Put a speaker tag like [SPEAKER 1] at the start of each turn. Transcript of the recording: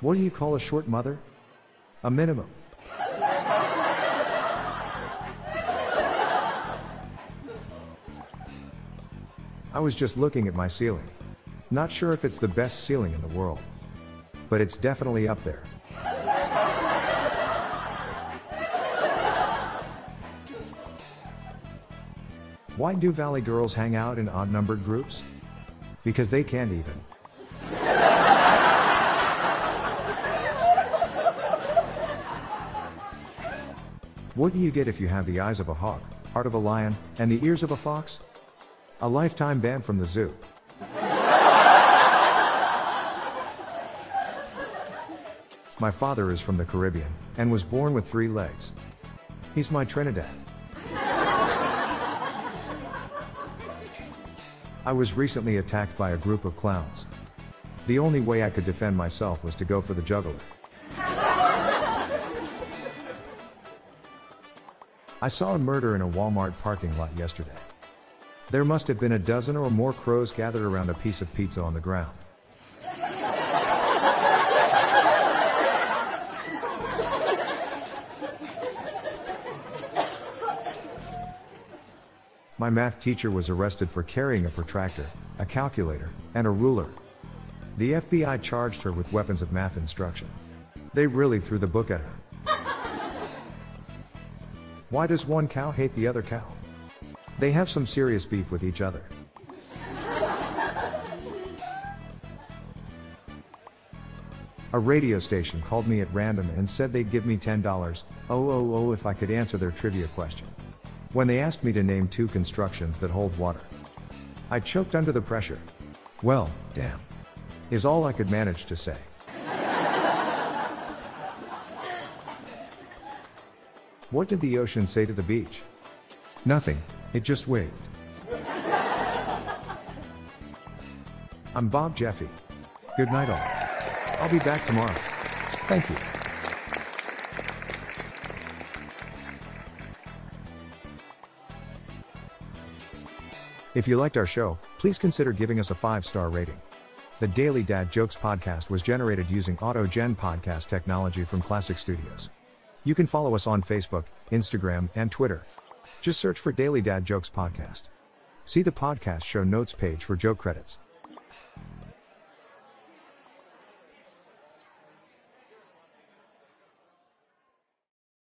[SPEAKER 1] What do you call a short mother? A minimum. I was just looking at my ceiling. Not sure if it's the best ceiling in the world. But it's definitely up there. Why do Valley girls hang out in odd numbered groups? Because they can't even. What do you get if you have the eyes of a hawk, heart of a lion, and the ears of a fox? A lifetime ban from the zoo. My father is from the Caribbean and was born with three legs. He's my Trinidad. I was recently attacked by a group of clowns. The only way I could defend myself was to go for the juggler. I saw a murder in a Walmart parking lot yesterday. There must have been a dozen or more crows gathered around a piece of pizza on the ground. My math teacher was arrested for carrying a protractor, a calculator, and a ruler. The FBI charged her with weapons of math instruction. They really threw the book at her. Why does one cow hate the other cow? They have some serious beef with each other. A radio station called me at random and said they'd give me $10, oh oh oh if I could answer their trivia question. When they asked me to name two constructions that hold water, I choked under the pressure. Well, damn. Is all I could manage to say. What did the ocean say to the beach? Nothing, it just waved. I'm Bob Jeffy. Good night, all. I'll be back tomorrow. Thank you. If you liked our show, please consider giving us a five star rating. The Daily Dad Jokes podcast was generated using AutoGen podcast technology from Klassic Studios. You can follow us on Facebook, Instagram, and Twitter. Just search for Daily Dad Jokes podcast. See the podcast show notes page for joke credits.